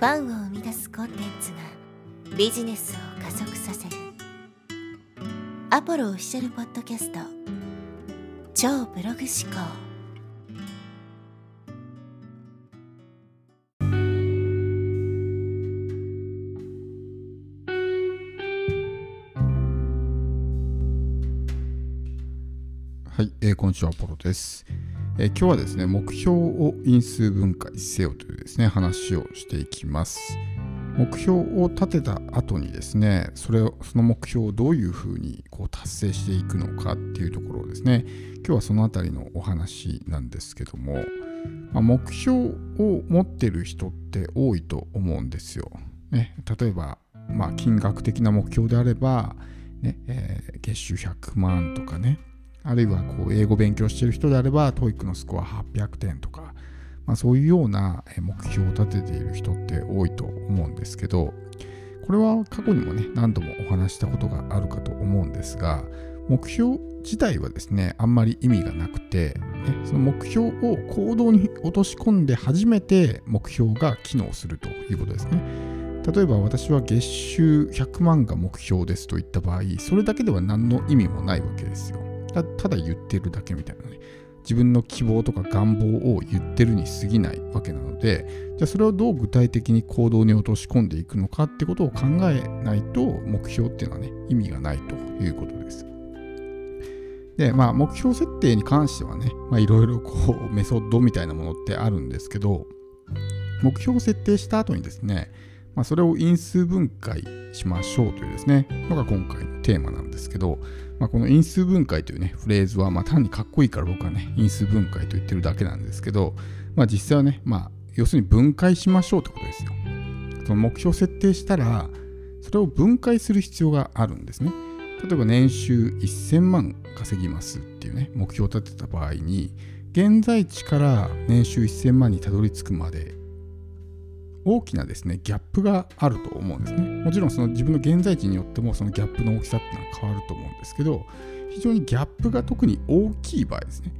ファンを生み出すコンテンツがビジネスを加速させる。アポロオフィシャルポッドキャスト。超ブログ思考。はい、えー、こんにちは、アポロです。え、今日はですね、目標を因数分解せよというですね、話をしていきます。目標を立てた後にですね、それをその目標をどういうふうにこう達成していくのかっていうところをですね、今日はそのあたりのお話なんですけども、まあ、目標を持ってる人って多いと思うんですよ。ね、例えば、まあ、金額的な目標であれば、ねえー、月収100万とかね、あるいはこう英語勉強している人であれば TOEIC のスコア800点とか、まあ、そういうような目標を立てている人って多いと思うんですけどこれは過去にもね何度もお話したことがあるかと思うんですが目標自体はですねあんまり意味がなくて、ね、その目標を行動に落とし込んで初めて目標が機能するということですね。例えば私は月収100万が目標ですといった場合それだけでは何の意味もないわけですよ。ただ言ってるだけみたいなね自分の希望とか願望を言ってるに過ぎないわけなのでじゃあそれをどう具体的に行動に落とし込んでいくのかってことを考えないと目標っていうのはね意味がないということです。でまあ目標設定に関してはねいろいろこうメソッドみたいなものってあるんですけど目標を設定した後にですね、まあ、それを因数分解しましょうというですねのが今回のテーマなんですけどまあ、この因数分解というね、フレーズは、ま、単にかっこいいから僕はね、因数分解と言ってるだけなんですけど、まあ、実際はね、まあ、要するに分解しましょうってことですよ。その目標設定したら、それを分解する必要があるんですね。例えば年収1000万稼ぎますっていうね、目標を立てた場合に、現在地から年収1000万にたどり着くまで大きなですね、ギャップがあると思うんですね。もちろんその自分の現在地によってもそのギャップの大きさっていうのは変わると思うんですけど、非常にギャップが特に大きい場合ですね。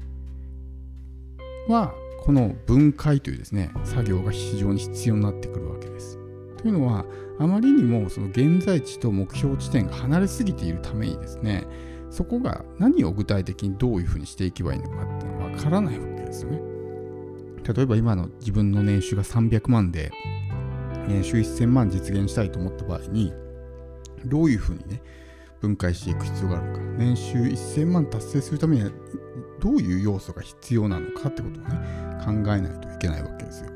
は、この分解というですね、作業が非常に必要になってくるわけです。というのは、あまりにもその現在地と目標地点が離れすぎているためにですね、そこが何を具体的にどういうふうにしていけばいいのかっていうのはわからないわけですよね。例えば今の自分の年収が300万で年収1000万実現したいと思った場合にどういうふうにね分解していく必要があるのか。年収1000万達成するためにはどういう要素が必要なのかってことをね考えないといけないわけですよ。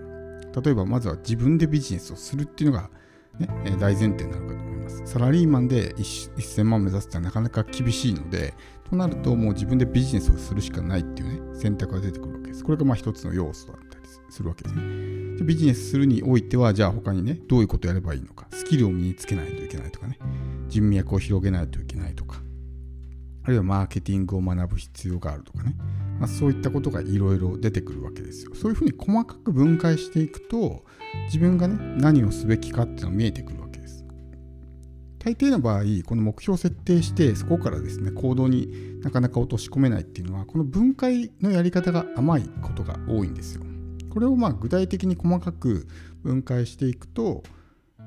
例えばまずは自分でビジネスをするっていうのが、ね、大前提になるかと思います。サラリーマンで1000万目指すってのはなかなか厳しいのでとなるともう自分でビジネスをするしかないっていうね選択が出てくるわけですこれがまあ一つの要素だったりするわけですねビジネスするにおいては、じゃあ他にね、どういうことやればいいのか、スキルを身につけないといけないとかね、人脈を広げないといけないとか、あるいはマーケティングを学ぶ必要があるとかね、まあ、そういったことがいろいろ出てくるわけですよ。そういうふうに細かく分解していくと、自分がね、何をすべきかっていうのが見えてくるわけです。大抵の場合、この目標を設定して、そこからですね、行動になかなか落とし込めないっていうのは、この分解のやり方が甘いことが多いんですよ。これをまあ具体的に細かく分解していくと、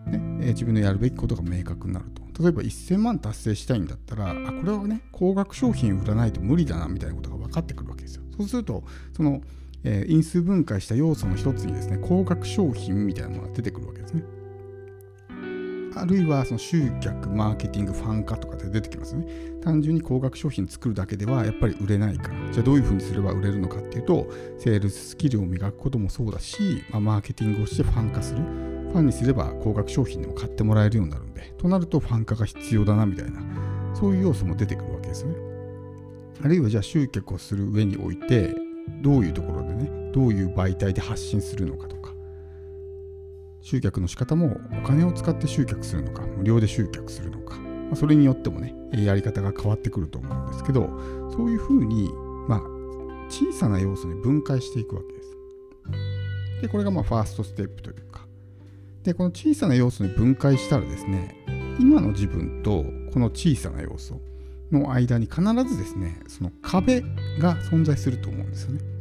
ね自分のやるべきことが明確になると。例えば1000万達成したいんだったら、あ、これはね、高額商品売らないと無理だなみたいなことが分かってくるわけですよ。そうすると、その、えー、因数分解した要素の一つにですね、高額商品みたいなものが出てくるわけですね。あるいはその集客、マーケティング、ファン化とかで出てきますね。単純に高額商品作るだけではやっぱり売れないから。じゃあどういうふうにすれば売れるのかっていうと、セールススキルを磨くこともそうだし、まあ、マーケティングをしてファン化する。ファンにすれば高額商品でも買ってもらえるようになるんで、となるとファン化が必要だなみたいな、そういう要素も出てくるわけですね。あるいはじゃあ集客をする上において、どういうところでね、どういう媒体で発信するのかと、集客の仕方もお金を使って集客するのか、無料で集客するのか、まあ、それによってもね、やり方が変わってくると思うんですけど、そういうふうに、まあ、小さな要素に分解していくわけです。で、これがまあファーストステップというか、で、この小さな要素に分解したらですね、今の自分とこの小さな要素の間に必ずですね、その壁が存在すると思うんですよね。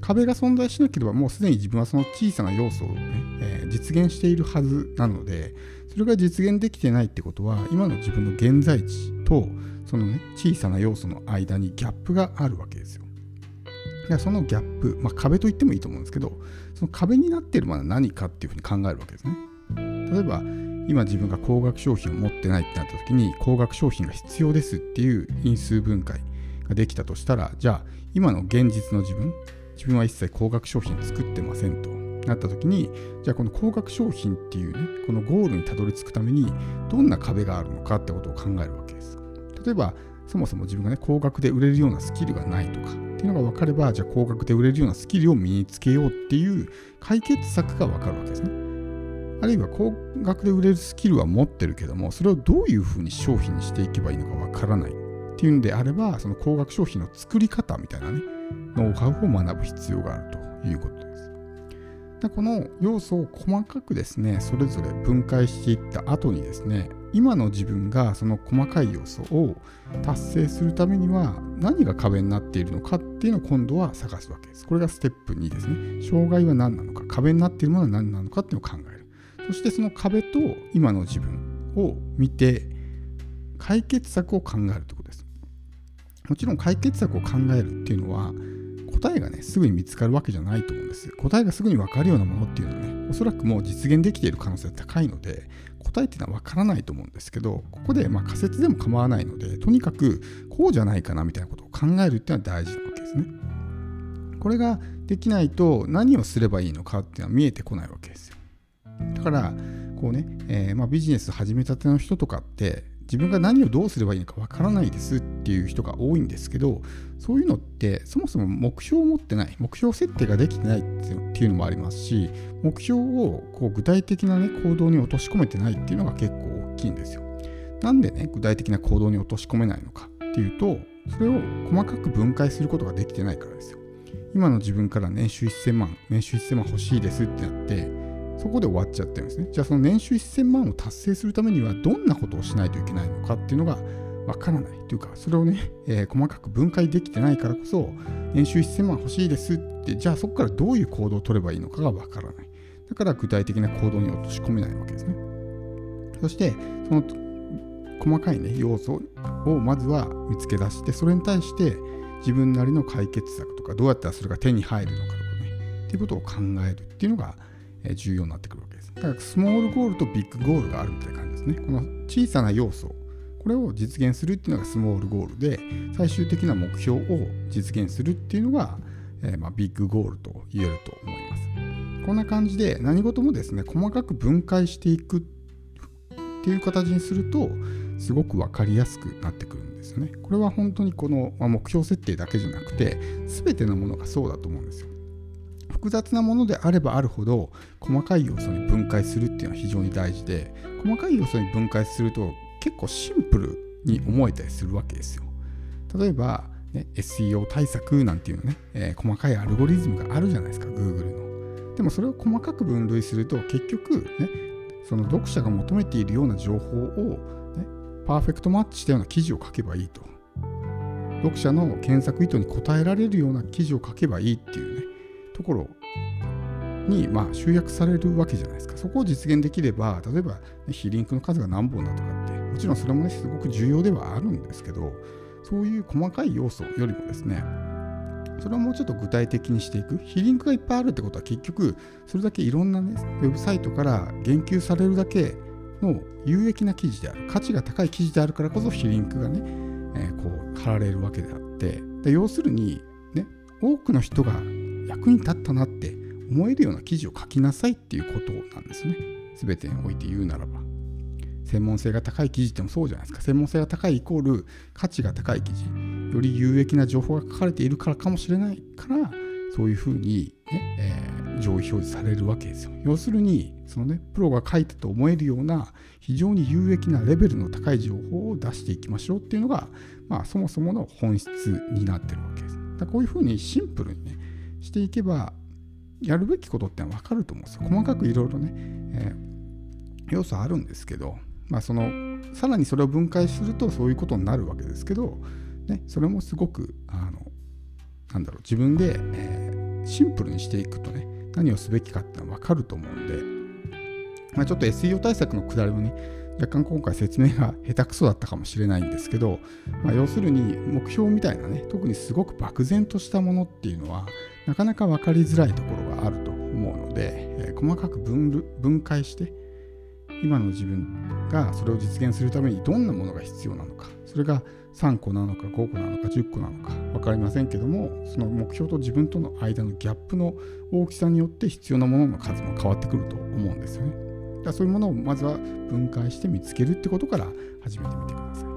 壁が存在しなければもうすでに自分はその小さな要素をね、えー、実現しているはずなのでそれが実現できてないってことは今の自分の現在地とそのね小さな要素の間にギャップがあるわけですよ。でそのギャップ、まあ、壁と言ってもいいと思うんですけどその壁になっているものは何かっていうふうに考えるわけですね。例えば今自分が高額商品を持ってないってなった時に高額商品が必要ですっていう因数分解ができたとしたらじゃあ今の現実の自分自分は一切高額商品作ってませんとなった時にじゃあこの高額商品っていうねこのゴールにたどり着くためにどんな壁があるのかってことを考えるわけです。例えばそもそも自分がね高額で売れるようなスキルがないとかっていうのが分かればじゃあ高額で売れるようなスキルを身につけようっていう解決策が分かるわけですね。あるいは高額で売れるスキルは持ってるけどもそれをどういうふうに商品にしていけばいいのか分からないっていうんであればその高額商品の作り方みたいなねノウハウを学ぶ必要があるということですでこの要素を細かくですねそれぞれ分解していった後にですね今の自分がその細かい要素を達成するためには何が壁になっているのかっていうのを今度は探すわけです。これがステップ2ですね。障害は何なのか、壁になっているものは何なのかっていうのを考える。そしてその壁と今の自分を見て解決策を考えるということです。もちろん解決策を考えるっていうのは答えがね、すぐに見つかるわけじゃないと思うんです。答えがすぐに分かるようなものっていうのはね、おそらくもう実現できている可能性が高いので、答えっていうのは分からないと思うんですけど、ここでま仮説でも構わないので、とにかくこうじゃないかなみたいなことを考えるっていうのは大事なわけですね。これができないと何をすればいいのかっていうのは見えてこないわけですよ。だから、こうね、えー、まビジネス始めたての人とかって、自分が何をどうすればいいのかわからないですっていう人が多いんですけどそういうのってそもそも目標を持ってない目標設定ができてないっていうのもありますし目標をこう具体的な、ね、行動に落とし込めてないっていうのが結構大きいんですよ。なんでね具体的な行動に落とし込めないのかっていうとそれを細かく分解することができてないからですよ。今の自分から年収1000万年収1000万欲しいですってなってそこで終わっちゃってるんですね。じゃあその年収1000万を達成するためにはどんなことをしないといけないのかっていうのがわからないというか、それをね、えー、細かく分解できてないからこそ、年収1000万欲しいですって、じゃあそこからどういう行動を取ればいいのかがわからない。だから具体的な行動に落とし込めないわけですね。そして、その細かいね、要素をまずは見つけ出して、それに対して自分なりの解決策とか、どうやったらそれが手に入るのかとかね、っていうことを考えるっていうのが重要になってくるわけです。だからスモールゴールとビッグゴールがあるみたいな感じですね。この小さな要素、これを実現するっていうのがスモールゴールで、最終的な目標を実現するっていうのが、えー、まあ、ビッグゴールと言えると思います。こんな感じで何事もですね、細かく分解していくっていう形にすると、すごく分かりやすくなってくるんですよね。これは本当にこの、ま、目標設定だけじゃなくて、全てのものがそうだと思うんですよ。複雑なものであればあるほど細かい要素に分解するっていうのは非常に大事で細かい要素に分解すると結構シンプルに思えたりするわけですよ。例えば、ね、SEO 対策なんていうね、えー、細かいアルゴリズムがあるじゃないですか Google の。でもそれを細かく分類すると結局ねその読者が求めているような情報を、ね、パーフェクトマッチしたような記事を書けばいいと。読者の検索意図に応えられるような記事を書けばいいっていうねところに、まあ、集約されるわけじゃないですか。そこを実現できれば、例えば、ね、非リンクの数が何本だとかって、もちろんそれもね、すごく重要ではあるんですけど、そういう細かい要素よりもですね、それをもうちょっと具体的にしていく。非リンクがいっぱいあるってことは結局、それだけいろんなね、ウェブサイトから言及されるだけの有益な記事である。価値が高い記事であるからこそ、非リンクがね、えー、こう貼られるわけであって、で要するに、ね、多くの人が役に立ったなって思えるような記事を書きなさいっていうことなんですね。全てにおいて言うならば。専門性が高い記事ってもそうじゃないですか。専門性が高いイコール価値が高い記事。より有益な情報が書かれているからかもしれないから、そういうふうにね、えー、上位表示されるわけですよ。要するに、そのね、プロが書いたと思えるような非常に有益なレベルの高い情報を出していきましょうっていうのが、まあそもそもの本質になってるわけです。だこういうふうにシンプルにね、していけば、やるべきことって分かると思うんですよ。細かくいろいろね、えー、要素あるんですけど、まあ、そのさらにそれを分解するとそういうことになるわけですけど、ね、それもすごくあのなんだろう自分で、えー、シンプルにしていくとね何をすべきかってのは分かると思うんで、まあ、ちょっと SEO 対策のくだりもね若干今回説明が下手くそだったかもしれないんですけど、まあ、要するに目標みたいなね特にすごく漠然としたものっていうのはなかなか分かりづらいところがあると思うので、え、細かく分解して今の自分がそれを実現するためにどんなものが必要なのかそれが3個なのか5個なのか10個なのか分かりませんけどもその目標と自分との間のギャップの大きさによって必要なものの数も変わってくると思うんですよね。だそういうものをまずは分解して見つけるってことから始めてみてください。